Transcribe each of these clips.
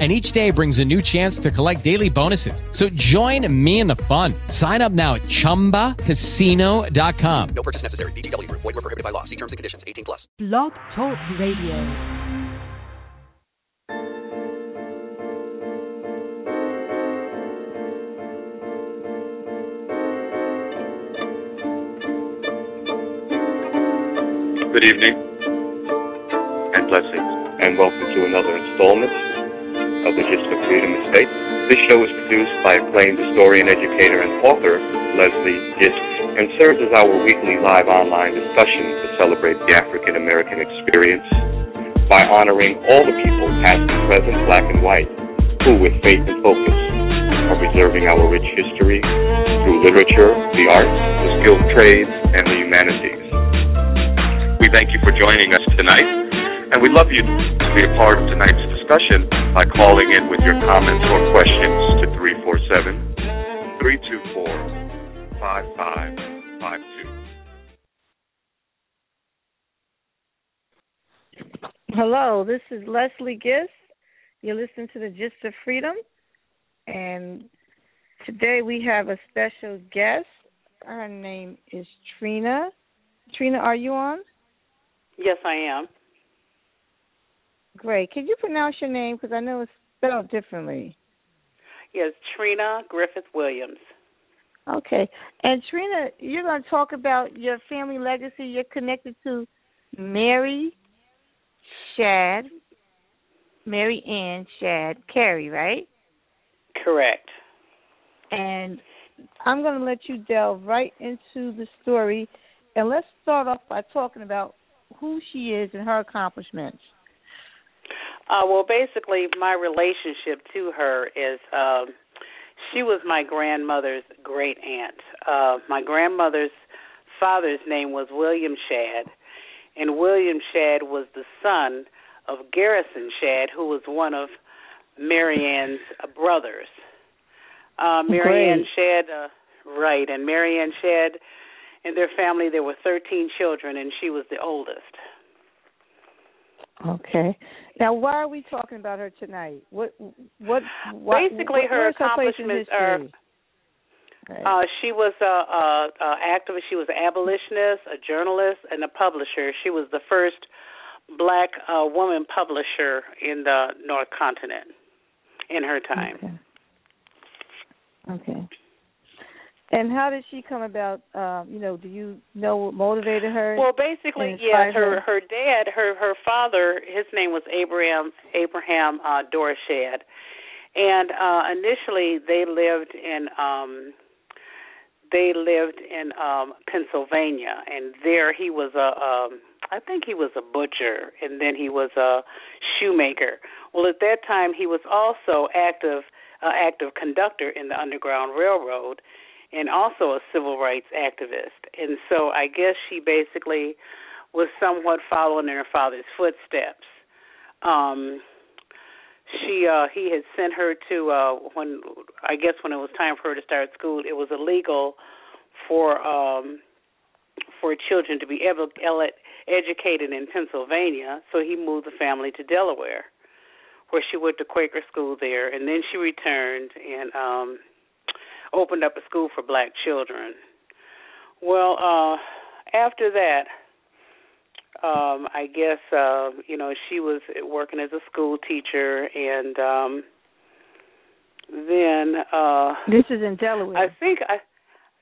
and each day brings a new chance to collect daily bonuses. So join me in the fun. Sign up now at ChumbaCasino.com. No purchase necessary. VGW. Void were prohibited by law. See terms and conditions. 18 plus. Blog Talk Radio. Good evening and blessings, and welcome to another installment of the Freedom Estate. This show is produced by acclaimed historian, educator, and author Lesley Gist and serves as our weekly live online discussion to celebrate the African American experience by honoring all the people, past and present, black and white, who, with faith and focus, are preserving our rich history through literature, the arts, the skilled trades, and the humanities. We thank you for joining us tonight, and we'd love you to be a part of tonight's discussion by calling in with your comments or questions to 347 324 5552. Hello, this is Lesley Gist. You're listening to the Gist of Freedom, and today we have a special guest. Her name is Trina. Trina, are you on? Yes, I am. Great. Can you pronounce your name? Because I know it's spelled differently. Yes, Trina Griffith Williams. Okay. And Trina, you're going to talk about your family legacy. You're connected to Mary Shadd, Mary Ann Shadd Cary, right? Correct. And I'm going to let you delve right into the story. And let's start off by talking about who she is and her accomplishments. Uh, well, basically, my relationship to her is um, she was my grandmother's great aunt. Uh, my grandmother's father's name was William Shadd, and William Shadd was the son of Garrison Shadd, who was one of Mary Ann's brothers. Uh, Marianne Shad, uh, right, and Mary Ann Shadd, and their family there were 13 children, and she was the oldest. Okay. Now, why are we talking about her tonight? What? What? what Basically, what, her her accomplishments are. Uh, she was a, a, a activist. She was an abolitionist, a journalist, and a publisher. She was the first black uh, woman publisher in the North Continent in her time. Okay. okay. And how did she come about? Um, you know, do you know what motivated her? Well, basically, yes. Her her dad, her her father, his name was Abraham Abraham uh, Dorshad, and uh, initially they lived in um, they lived in um, Pennsylvania, and there he was a um, I think he was a butcher, and then he was a shoemaker. Well, at that time, he was also active uh, active conductor in the Underground Railroad and also a civil rights activist. And so I guess she basically was somewhat following in her father's footsteps. Um she uh he had sent her to uh when I guess when it was time for her to start school, it was illegal for um for children to be educated in Pennsylvania, so he moved the family to Delaware where she went to Quaker school there and then she returned and um opened up a school for black children. Well, uh after that, um I guess uh you know she was working as a school teacher and um then uh This is in Delaware. I think I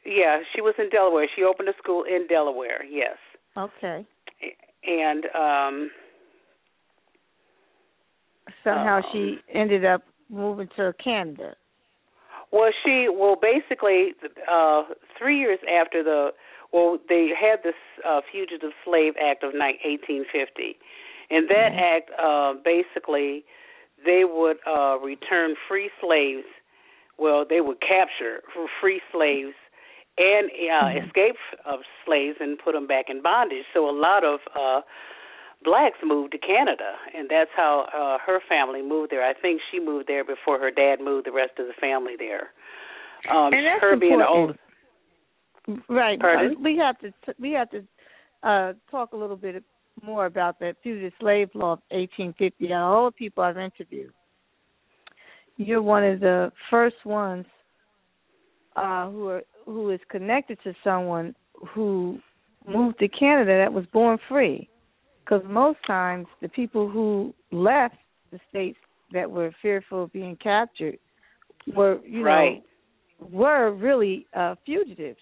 yeah, she was in Delaware. She opened a school in Delaware. Yes. Okay. And um somehow um, she ended up moving to Canada. Well, she well basically uh 3 years after the well they had this uh Fugitive Slave Act of 1850. And that mm-hmm. act uh basically they would uh return free slaves well they would capture free slaves and uh, mm-hmm. escaped of slaves and put them back in bondage. So a lot of uh, blacks moved to Canada, and that's how uh, her family moved there. I think she moved there before her dad moved the rest of the family there. Um, and that's her important. being the oldest. Right. Pardon? We have to we have to uh talk a little bit more about that fugitive slave law of 1850. And all the people I've interviewed, you're one of the first ones uh, who are who is connected to someone who moved to Canada that was born free. Because most times the people who left the states that were fearful of being captured were, you right. know, were really uh, fugitives.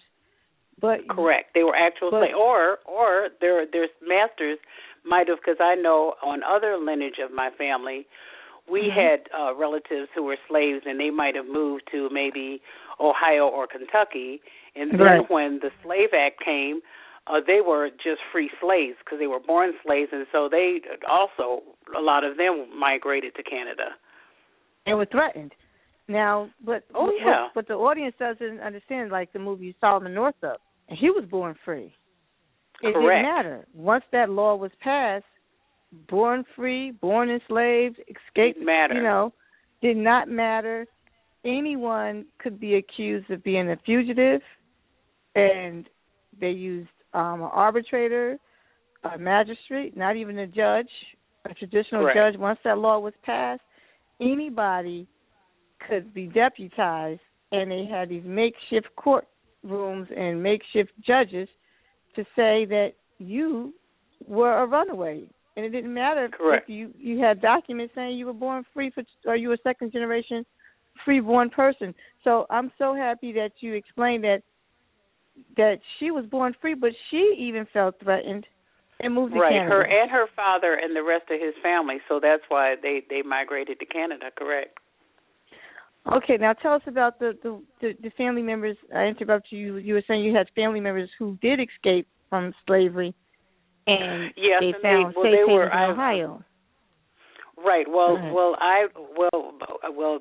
But correct, they were actual but, slaves, or or their their masters might have. Because I know on other lineage of my family, we mm-hmm. had uh, relatives who were slaves, and they might have moved to maybe Ohio or Kentucky. And then right. when the Slave Act came, uh, they were just free slaves because they were born slaves, and so they also a lot of them migrated to Canada. They were threatened. Now, but oh yeah, but, but the audience doesn't understand. Like the movie Solomon Northup, and he was born free. It Correct. didn't matter. Once that law was passed, born free, born enslaved, escaped, Didn't matter. you know, did not matter. Anyone could be accused of being a fugitive, and they used um, an arbitrator, a magistrate, not even a judge, a traditional Correct. judge. Once that law was passed, anybody could be deputized, and they had these makeshift courtrooms and makeshift judges to say that you were a runaway, and it didn't matter Correct. if you you had documents saying you were born free for, or you were a second generation freeborn person. So I'm so happy that you explained that that she was born free, but she even felt threatened and moved to right. Canada. Her and her father and the rest of his family. So that's why they they migrated to Canada. Correct. Okay, now tell us about the the, the, the family members. I interrupted you. You were saying you had family members who did escape from slavery, and yes, they and found they, well, safe they were, in I, Ohio. Right. Well, well, I well, well,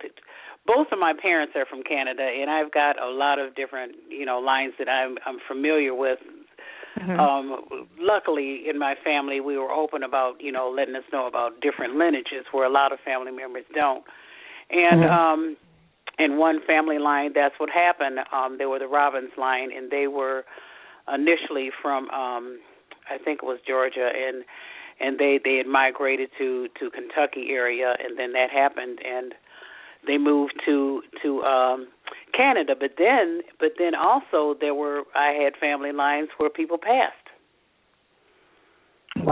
both of my parents are from Canada, and I've got a lot of different, you know, lines that I'm I'm familiar with. Mhm. Um, luckily, in my family, we were open about, you know, letting us know about different lineages, where a lot of family members don't. And Mhm. um, in one family line, that's what happened. Um, they were the Robbins line, and they were initially from, um, I think it was Georgia, and and they they had migrated to to Kentucky area, and then that happened, and they moved to to um Canada. But then, but then also there were I had family lines where people passed.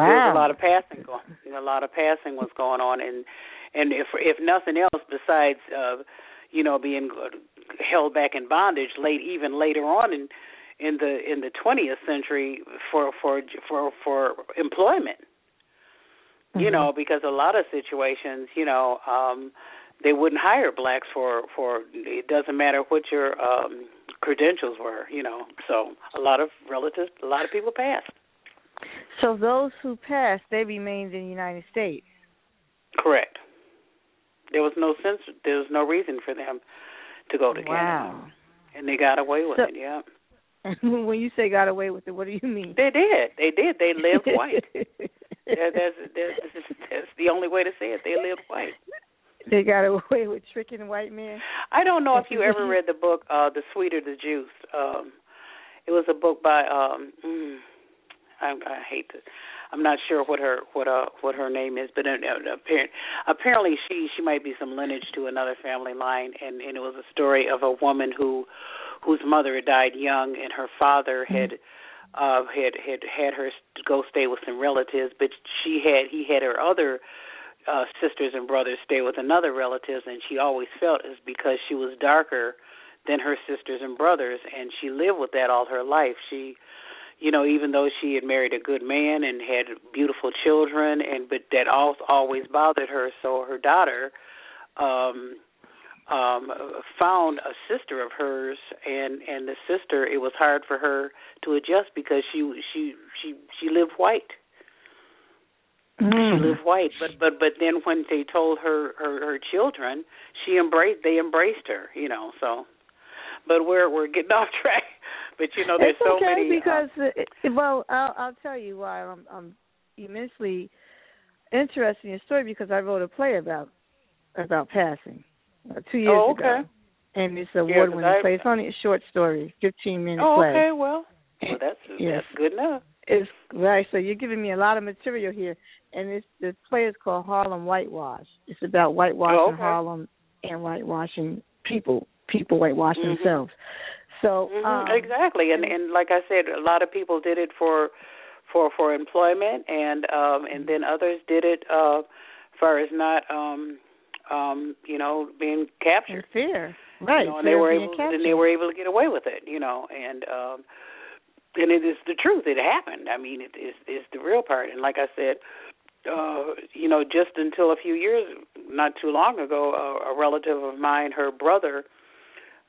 There was Wow. a lot of passing going. A lot of passing was going on, and and if if nothing else besides uh, you know being held back in bondage late even later on in in the in the 20th century for for for for employment you Mhm. know because a lot of situations you know um they wouldn't hire blacks for for it doesn't matter what your um credentials were you know. So a lot of relatives a lot of people passed. So those who passed, they remained in the United States. correct. There was no sense there was no reason for them to go to Canada. And they got away with So- it yeah. when you say got away with it, what do you mean? they did. They did. They lived white. That, that's, that's that's the only way to say it. They lived white they got away with tricking white men. I don't know if you ever read the book uh The Sweeter the Juice. Um it was a book by um mm, I I hate to I'm not sure what her what uh what her name is, but uh, apparently apparently she she might be some lineage to another family line and and it was a story of a woman who whose mother had died young and her father had uh had had had her go stay with some relatives, but she had he had her other uh sisters and brothers stay with another relatives and she always felt it's because she was darker than her sisters and brothers and she lived with that all her life. She you know even though she had married a good man and had beautiful children and but that all always bothered her. So her daughter um um found a sister of hers and and the sister it was hard for her to adjust because she she she she lived white Mm. she lived white but but but then when they told her her her children she embraced they embraced her you know so but we're we're getting off track but you know, there's it's so okay many. uh, because uh, it, well, I'll, I'll tell you why I'm, I'm immensely interested in your story because I wrote a play about about passing uh, two years oh, okay. ago, and it's an award-winning play. It's only a short story, 15-minute oh, play. okay. Well, well, that's that's good enough. It's right. So you're giving me a lot of material here, and it's the play is called Harlem Whitewash. It's about whitewashing oh, okay. Harlem and whitewashing people, people whitewashing mm-hmm. themselves. So mm-hmm. um, exactly, and and like I said, a lot of people did it for for for employment, and um and then others did it uh far as not um um you know being captured. Fear, right? You know, and they were able and they were able to get away with it, you know, and um and it is the truth. It happened. I mean, it is is the real part. And like I said, uh, you know, just until a few years, not too long ago, a, a relative of mine, her brother,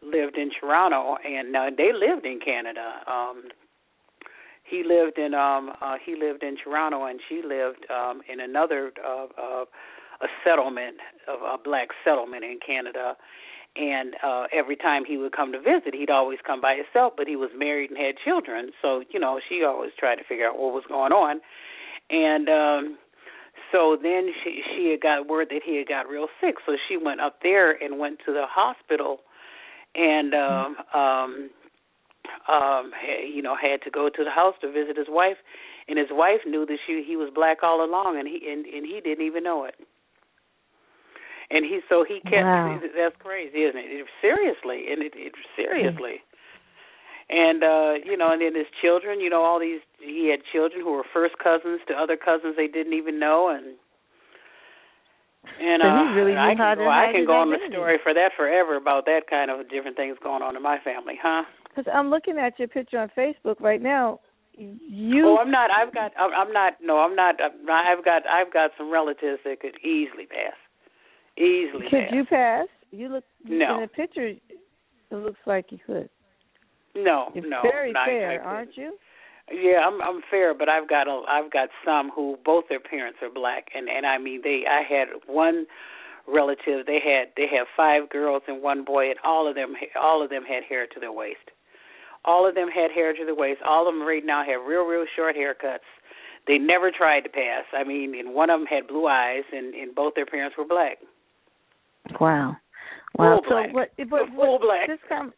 lived in Toronto, and uh, they lived in Canada. Um, he lived in um uh, he lived in Toronto, and she lived um in another uh, uh, a settlement of a black settlement in Canada and uh every time he would come to visit he'd always come by himself but he was married and had children. So you know she always tried to figure out what was going on. And um so then she she had got word that he had got real sick. So she went up there and went to the hospital and um um um you know had to go to the house to visit his wife. And his wife knew that she he was black all along and he and, and he didn't even know it and he so he kept wow. that's crazy isn't it seriously and it, it seriously and uh you know and then his children you know all these he had children who were first cousins to other cousins they didn't even know and and so uh, really I can go, I can go on the story for that forever about that kind of different things going on in my family, huh? Because I'm looking at your picture on Facebook right now. You. Oh, I'm not. I've got. I'm I'm not. No, I'm not. I've got. I've got some relatives that could easily pass. Easily Could pass. you pass? You look No. in the picture. It looks like you could. No, You're no. very I, fair, aren't you? Yeah, I'm I'm fair, but I've got a I've got some who both their parents are black, and and I mean they I had one relative they had they have five girls and one boy, and all of them all of them had hair to their waist. All of them had hair to their waist. All of them right now have real real short haircuts. They never tried to pass. I mean, and one of them had blue eyes, and and both their parents were black. Wow. Wow. Full so black. what? But Full black. This com-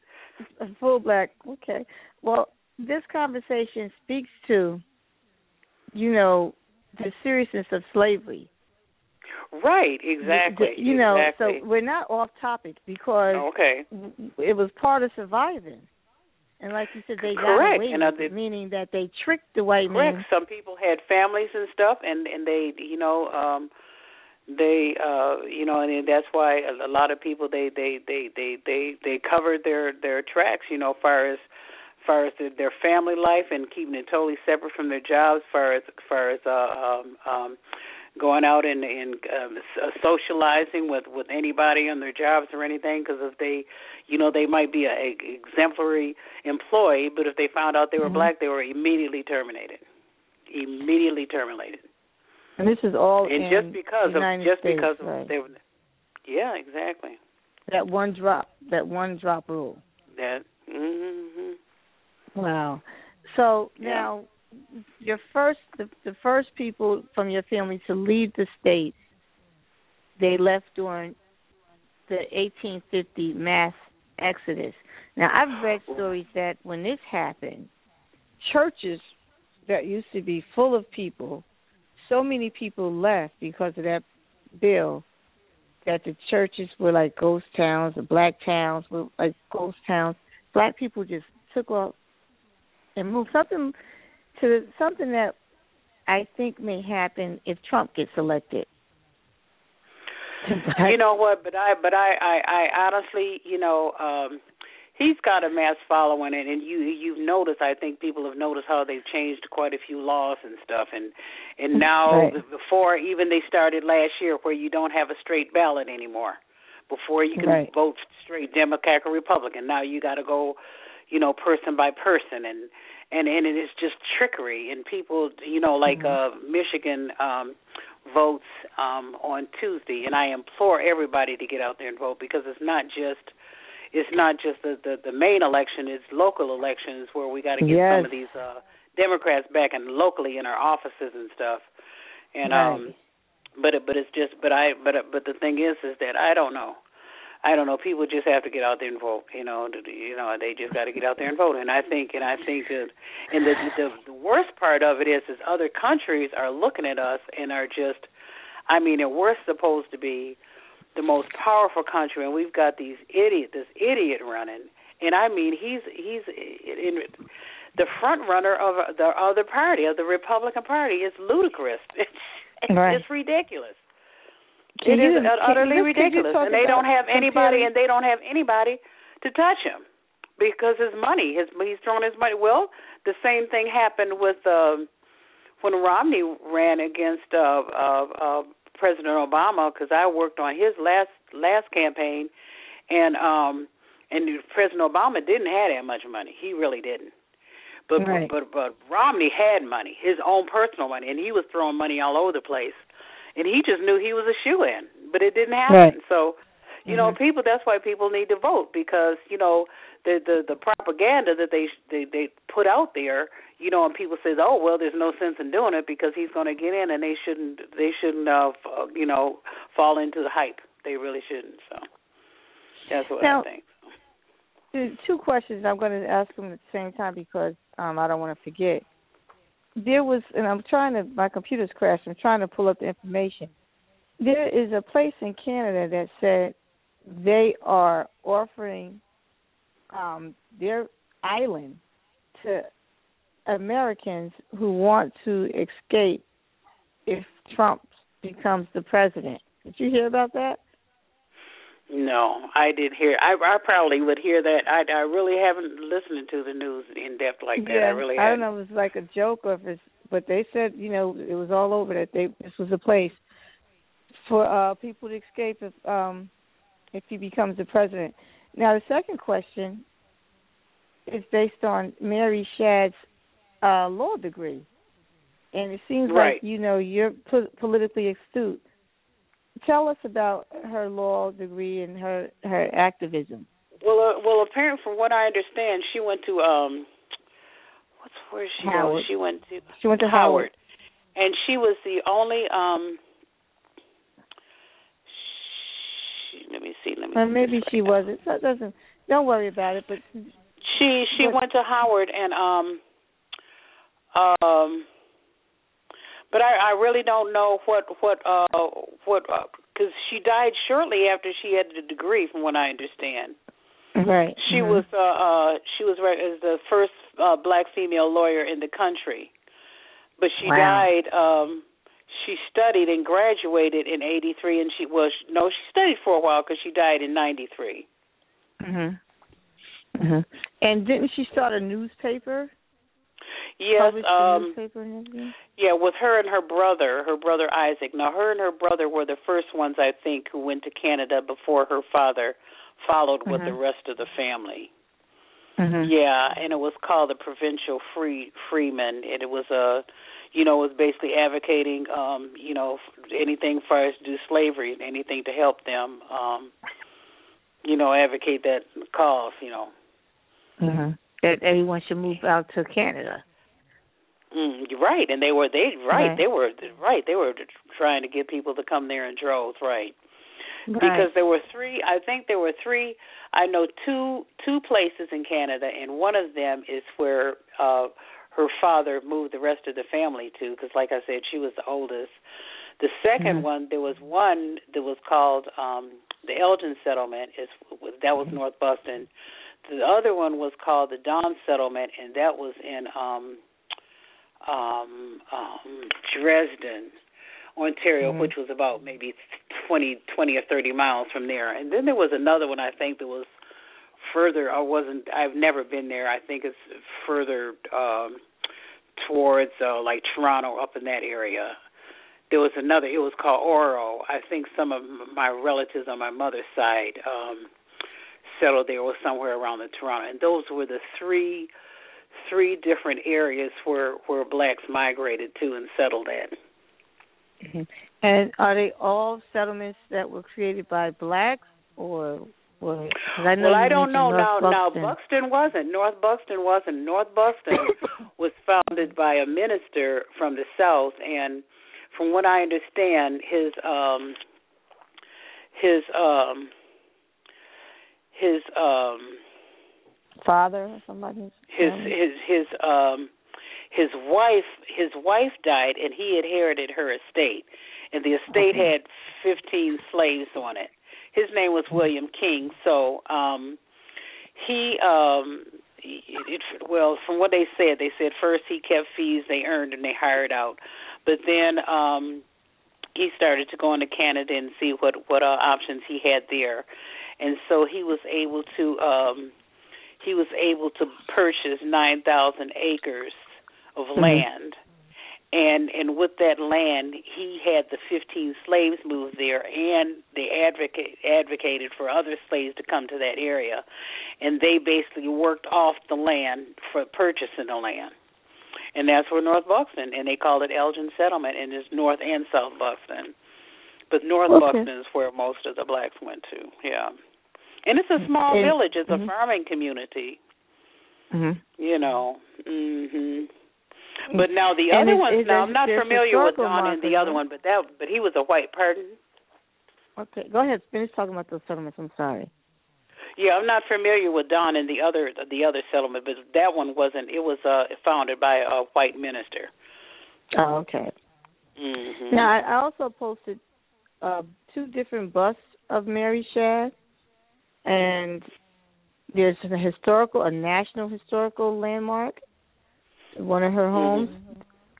full black. Okay. Well, this conversation speaks to, you know, the seriousness of slavery. Right. Exactly. The- you know, exactly. so we're not off topic because okay. it was part of surviving. And like you said, they got Correct. away And, uh, they- meaning that they tricked the white Correct. man. Some people had families and stuff, and and they, you know, um, they, uh, you know, and that's why a, lot of people they they they they they they covered their their tracks, you know, far as far as their, their family life and keeping it totally separate from their jobs, far as far as uh, um, um, going out and and um, uh, socializing with with anybody on their jobs or anything, because if they, you know, they might be a, a exemplary employee, but if they found out they were Mhm. black, they were immediately terminated. Immediately terminated. And this is all and in just because United of just States, because of right. they were, yeah, exactly. that one drop, that one drop rule. That. hmm Wow. So Yeah. now, your first, the, the first people from your family to leave the state, they left during the 1850 mass exodus. Now, I've read stories that when this happened, churches that used to be full of people, so many people left because of that bill that the churches were like ghost towns, the black towns were like ghost towns. Black people just took off and moved something to something that I think may happen if Trump gets elected. you know what? But I, but I, I, I honestly, you know, um, he's got a mass following, and, and you, you've noticed. I think people have noticed how they've changed quite a few laws and stuff, and and now Right. before even they started last year, where you don't have a straight ballot anymore. Before you can Right. vote straight Democrat or Republican, now you got to go, you know, person by person, and and and it is just trickery. And people, you know, like uh Michigan. um votes um on Tuesday and I implore everybody to get out there and vote because it's not just it's not just the the, the main election; it's local elections where we got to get yes. some of these uh Democrats back and locally in our offices and stuff. And right. um, but but it's just but I but but the thing is is that I don't know. I don't know. People just have to get out there and vote. You know, you know, they just got to get out there and vote. And I think, and I think that, and the, the the worst part of it is, is other countries are looking at us and are just, I mean, and we're supposed to be the most powerful country, and we've got these idiot, this idiot running, and I mean, he's he's in the front runner of the other party of the Republican Party. It's ludicrous. It's, right. it's ridiculous. It you, is utterly you, ridiculous, and they don't have anybody, and they don't have anybody to touch him because his money, his he's throwing his money. Well, the same thing happened with uh, when Romney ran against uh, uh, uh, President Obama because I worked on his last last campaign, and um, and President Obama didn't have that much money. He really didn't. But, right. but but Romney had money, his own personal money, and he was throwing money all over the place and he just knew he was a shoe in, but it didn't happen. Right. So, you mm-hmm. know, people. That's why people need to vote because you know the the the propaganda that they they they put out there. You know, and people say, oh well, there's no sense in doing it because he's going to get in, and they shouldn't they shouldn't uh, you know fall into the hype. They really shouldn't. So that's what now, I think. Two questions. I'm going to ask them at the same time because um, I don't want to forget there was, and I'm trying to, my computer's crashed. I'm trying to pull up the information. There is a place in Canada that said they are offering um, their island to Americans who want to escape if Trump becomes the president. Did you hear about that? No, I didn't hear. I I probably would hear that. I I really haven't listened to the news in depth like that. Yeah, I really. I don't know. if It was like a joke or if it's, but they said you know it was all over that they this was a place for uh people to escape if um if he becomes the president. Now the second question is based on Mary Shadd's uh law degree, and it seems right. like you know you're po- politically astute tell us about her law degree and her her activism. Well, uh, well, apparently, from what I understand, she went to um, what's where she Howard. go? She went to She went to Howard, and she was the only um. She, let me see. Let me. Or maybe she wasn't. That doesn't. Don't worry about it. But She she What- went to Howard and um um but I I really don't know what what uh what because she died shortly after she had the degree from what I understand. right. She mhm. was uh uh she was right as the first uh black female lawyer in the country. But she Wow. died um she studied and graduated in 83 and she was no she studied for a while cuz she died in 93. Mhm. Mhm. And didn't she start a newspaper? Yes, um newspaper and everything? Yeah, with her and her brother, her brother Isaac. Now, her and her brother were the first ones, I think, who went to Canada before her father followed with the Mhm. rest of the family. Mhm. Yeah, and it was called the Provincial Free Freemen, and it was a, you know, it was basically advocating, um, you know, anything for us to do slavery, and anything to help them, um, you know, advocate that cause, you know. Mhm. That everyone should move out to Canada. Mm, right, and they were they right, Right. they were right. They were trying to get people to come there in droves, right? Right. Because there were three. I think there were three. I know two two places in Canada, and one of them is where uh her father moved the rest of the family to. Because, like I said, she was the oldest. The 2nd Mhm. one, there was one that was called um the Elgin Settlement. Is that was North Buxton. The other one was called the Dawn Settlement, and that was in um um, um, Dresden, Ontario, Mhm. which was about maybe twenty, twenty or 30 miles from there. And then there was another one I think that was further. I wasn't. I've never been there. I think it's further um, towards uh, like Toronto, up in that area. There was another. It was called Oro. I think some of my relatives on my mother's side um, settled there, or somewhere around the Toronto. And those were the three three different areas where where blacks migrated to and settled at. Mhm. And are they all settlements that were created by blacks, or Well, I well, I don't know North now. Buxton. Now Buxton wasn't. North Buxton wasn't. North Buxton was founded by a minister from the South, and from what I understand, his um his um his um father or somebody. His his his um his wife his wife died, and he inherited her estate, and the estate Okay. had fifteen slaves on it. His name was William King. So um he um it, it, well from what they said they said first he kept fees they earned and they hired out but then um he started to go into Canada and see what what uh, options he had there and so he was able to um he was able to purchase 9,000 acres of Mhm. land. And and with that land he had the 15 slaves move there and they advocate advocated for other slaves to come to that area. And they basically worked off the land for purchasing the land. And that's where North Buxton and they called it Elgin Settlement and it's North and South Buxton. But North Okay. Buxton is where most of the blacks went to yeah and it's a small And- village it's mhm. a farming community Mhm. you know mhm but now the And other is now I'm not familiar with Dawn and the other one but that but he was a white pardon Okay, go ahead. Finish talking about those settlements. I'm sorry. Yeah, I'm not familiar with Dawn and the other the other settlement, but that one wasn't. It was uh founded by a white minister. Oh, okay. Mm-hmm. Now, I I also posted uh, two different busts of Mary Shadd, and there's a historical, a national historical landmark, one of her homes.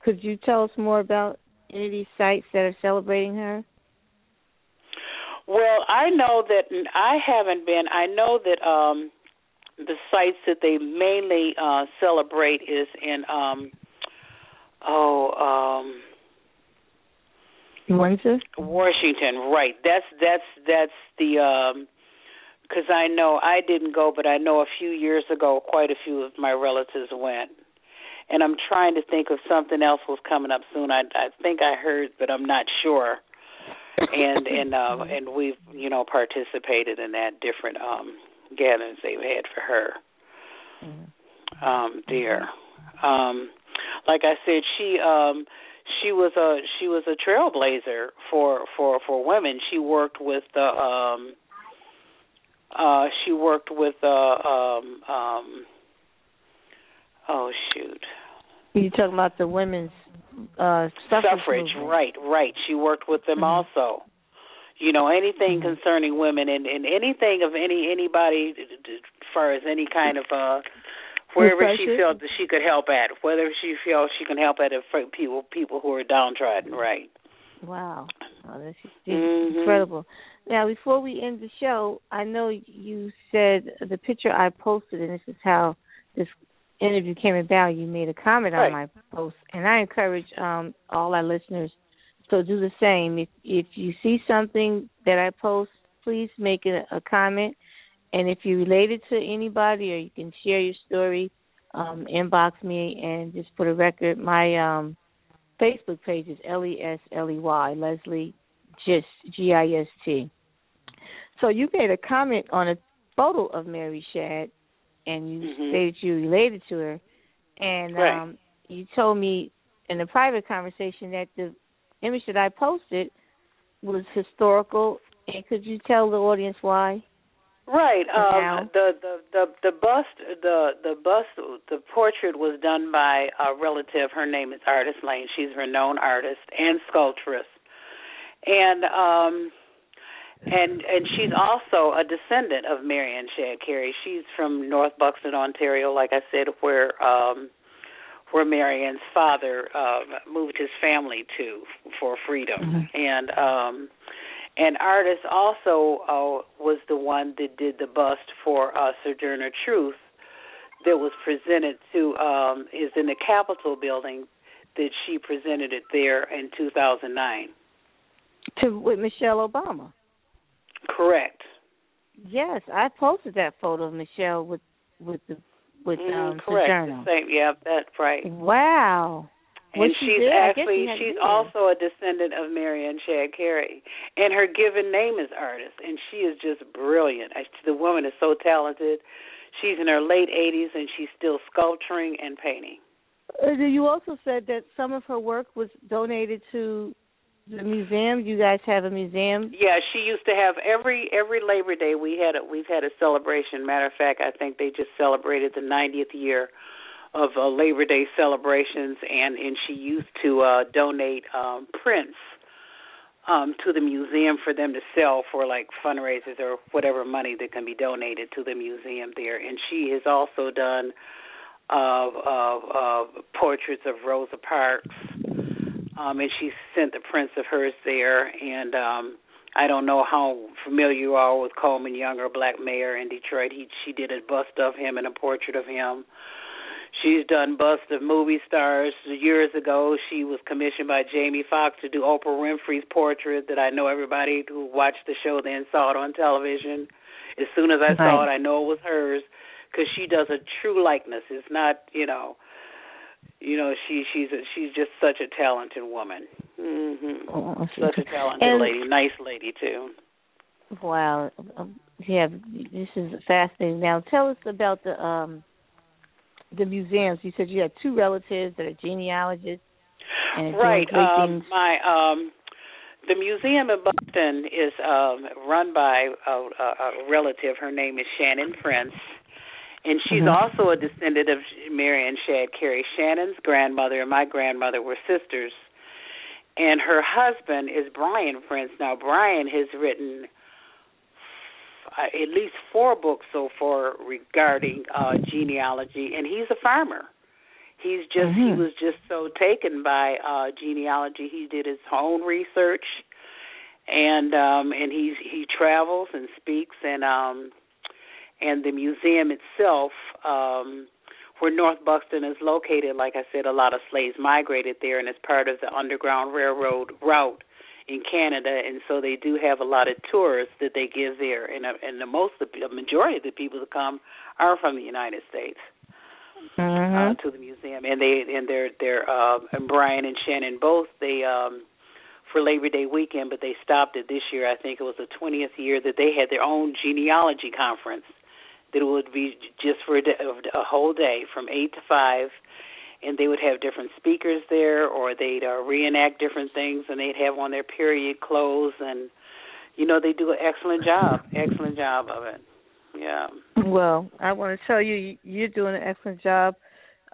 Could you tell us more about any of these sites that are celebrating her? Well, I know that I haven't been. I know that um the sites that they mainly uh celebrate is in um oh um Windsor. Washington, right. That's that's that's the um because I know I didn't go, but I know a few years ago, quite a few of my relatives went. And I'm trying to think of something else was coming up soon. I I think I heard, but I'm not sure. And and uh and we've you know participated in that different um gatherings they've had for her um there. Um like I said, she um she was a she was a trailblazer for for for women. She worked with the um uh she worked with uh um um oh shoot You talking about the women's uh, suffrage? suffrage movement. right right she worked with them Mhm. also you know anything Mhm. concerning women and and anything of any anybody as far as any kind of uh wherever she felt that she could help at whether she felt she can help at for people people who are downtrodden right Wow, oh, that's Mhm. incredible. Now, before we end the show, I know you said the picture I posted, and this is how this interview came about. You made a comment Right. on my post, and I encourage um, all our listeners to do the same. If if you see something that I post, please make a, a comment, and if you relate it to anybody or you can share your story, um, inbox me and just put a record. My um, Facebook page is L E S L E Y Lesley Gist G I S T. So you made a comment on a photo of Mary Shadd, and you Mhm. stated you related to her, and Right. um, you told me in a private conversation that the image that I posted was historical. And could you tell the audience why? Right. Um, the, the the the bust the the bust the portrait was done by a relative. Her name is Artis Lane. She's a renowned artist and sculptress, and um and and she's also a descendant of Marion Shad Carey. She's from North Buxton, Ontario, like I said, where um where Mary Ann's father uh moved his family to for freedom. Mhm. And um and Artis also uh, was the one that did the bust for uh, Sojourner Truth that was presented to um, is in the Capitol building that she presented it there in 2009. To with Michelle Obama. Correct. Yes, I posted that photo of Michelle with with the with Mm, um correct. Sojourner. The same. Yeah, that's right. Wow. Was and she she's there? actually she's also a descendant of Mary Ann Shadd Cary, and her given name is Artis, and she is just brilliant. The woman is so talented. She's in her late 80s, and she's still sculpturing and painting. Uh, you also said that some of her work was donated to the museum. You guys have a museum. Yeah, she used to have every every Labor Day we had a, we've had a celebration. Matter of fact, I think they just celebrated the 90th year of uh, Labor Day celebrations, and and she used to uh, donate um, prints um, to the museum for them to sell for like fundraisers or whatever money that can be donated to the museum there. And she has also done uh, uh, uh, portraits of Rosa Parks, um, and she sent the prints of hers there. And um, I don't know how familiar you are with Coleman Young or Black Mayor in Detroit. He she did a bust of him and a portrait of him. She's done busts of movie stars. Years ago, she was commissioned by Jamie Foxx to do Oprah Winfrey's portrait. That I know everybody who watched the show then saw it on television. As soon as I saw it, I know it was hers because she does a true likeness. It's not, you know, you know, she she's a, she's just such a talented woman. Mm-hmm. Oh, such a talented and, lady, nice lady too. Wow, um, yeah, this is fascinating. Now, tell us about the um the museums. You said you had two relatives that are genealogists. And right. Um, my um, the museum in Buxton is um, run by a, a, a relative. Her name is Shannon Prince, and she's mm-hmm. also a descendant of Marion Shad Carey. Shannon's grandmother and my grandmother were sisters, and her husband is Bryan Prince. Now Bryan has written uh, at least four books so far regarding uh genealogy and he's a farmer he's just mm-hmm. he was just so taken by uh genealogy he did his own research and um and he's he travels and speaks and um and the museum itself um where North Buxton is located like I said a lot of slaves migrated there and it's part of the underground railroad route in Canada, and so they do have a lot of tours that they give there, and uh, and the most the majority of the people that come are from the United States mm-hmm. uh, to the museum, and they and they're they're uh, and Bryan and Shannon both they um for Labor Day weekend, but they stopped it this year. I think it was the 20th year that they had their own genealogy conference that would be just for a, a whole day from eight to five and they would have different speakers there, or they'd uh, reenact different things, and they'd have on their period clothes, and you know they do an excellent job, excellent job of it. Yeah. Well, I want to tell you, you're doing an excellent job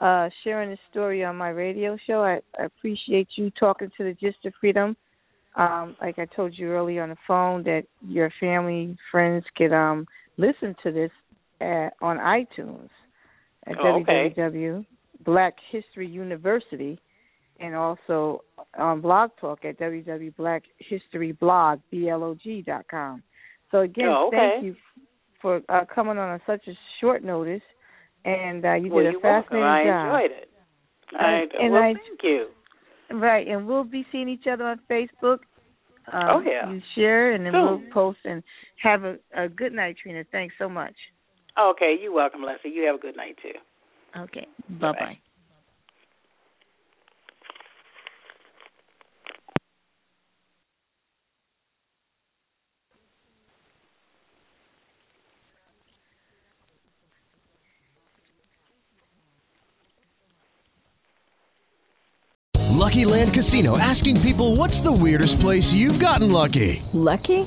uh sharing this story on my radio show. I, I appreciate you talking to the Gist of Freedom. Um, like I told you earlier on the phone, that your family, friends could um listen to this at, on iTunes at oh, okay. www Black History University, and also on Blog Talk at www.blackhistoryblog.com. So again, oh, okay. thank you for uh, coming on such a short notice, and uh, you well, did a fascinating welcome. job. I enjoyed it. I, and well, I, thank you. Right, and we'll be seeing each other on Facebook. Um, oh yeah. You share, and then cool. we'll post and have a, a good night, Trina. Thanks so much. Okay, you're welcome, Lesley. You have a good night too. Okay. Bye bye. Lucky Land Casino asking people what's the weirdest place you've gotten lucky? Lucky?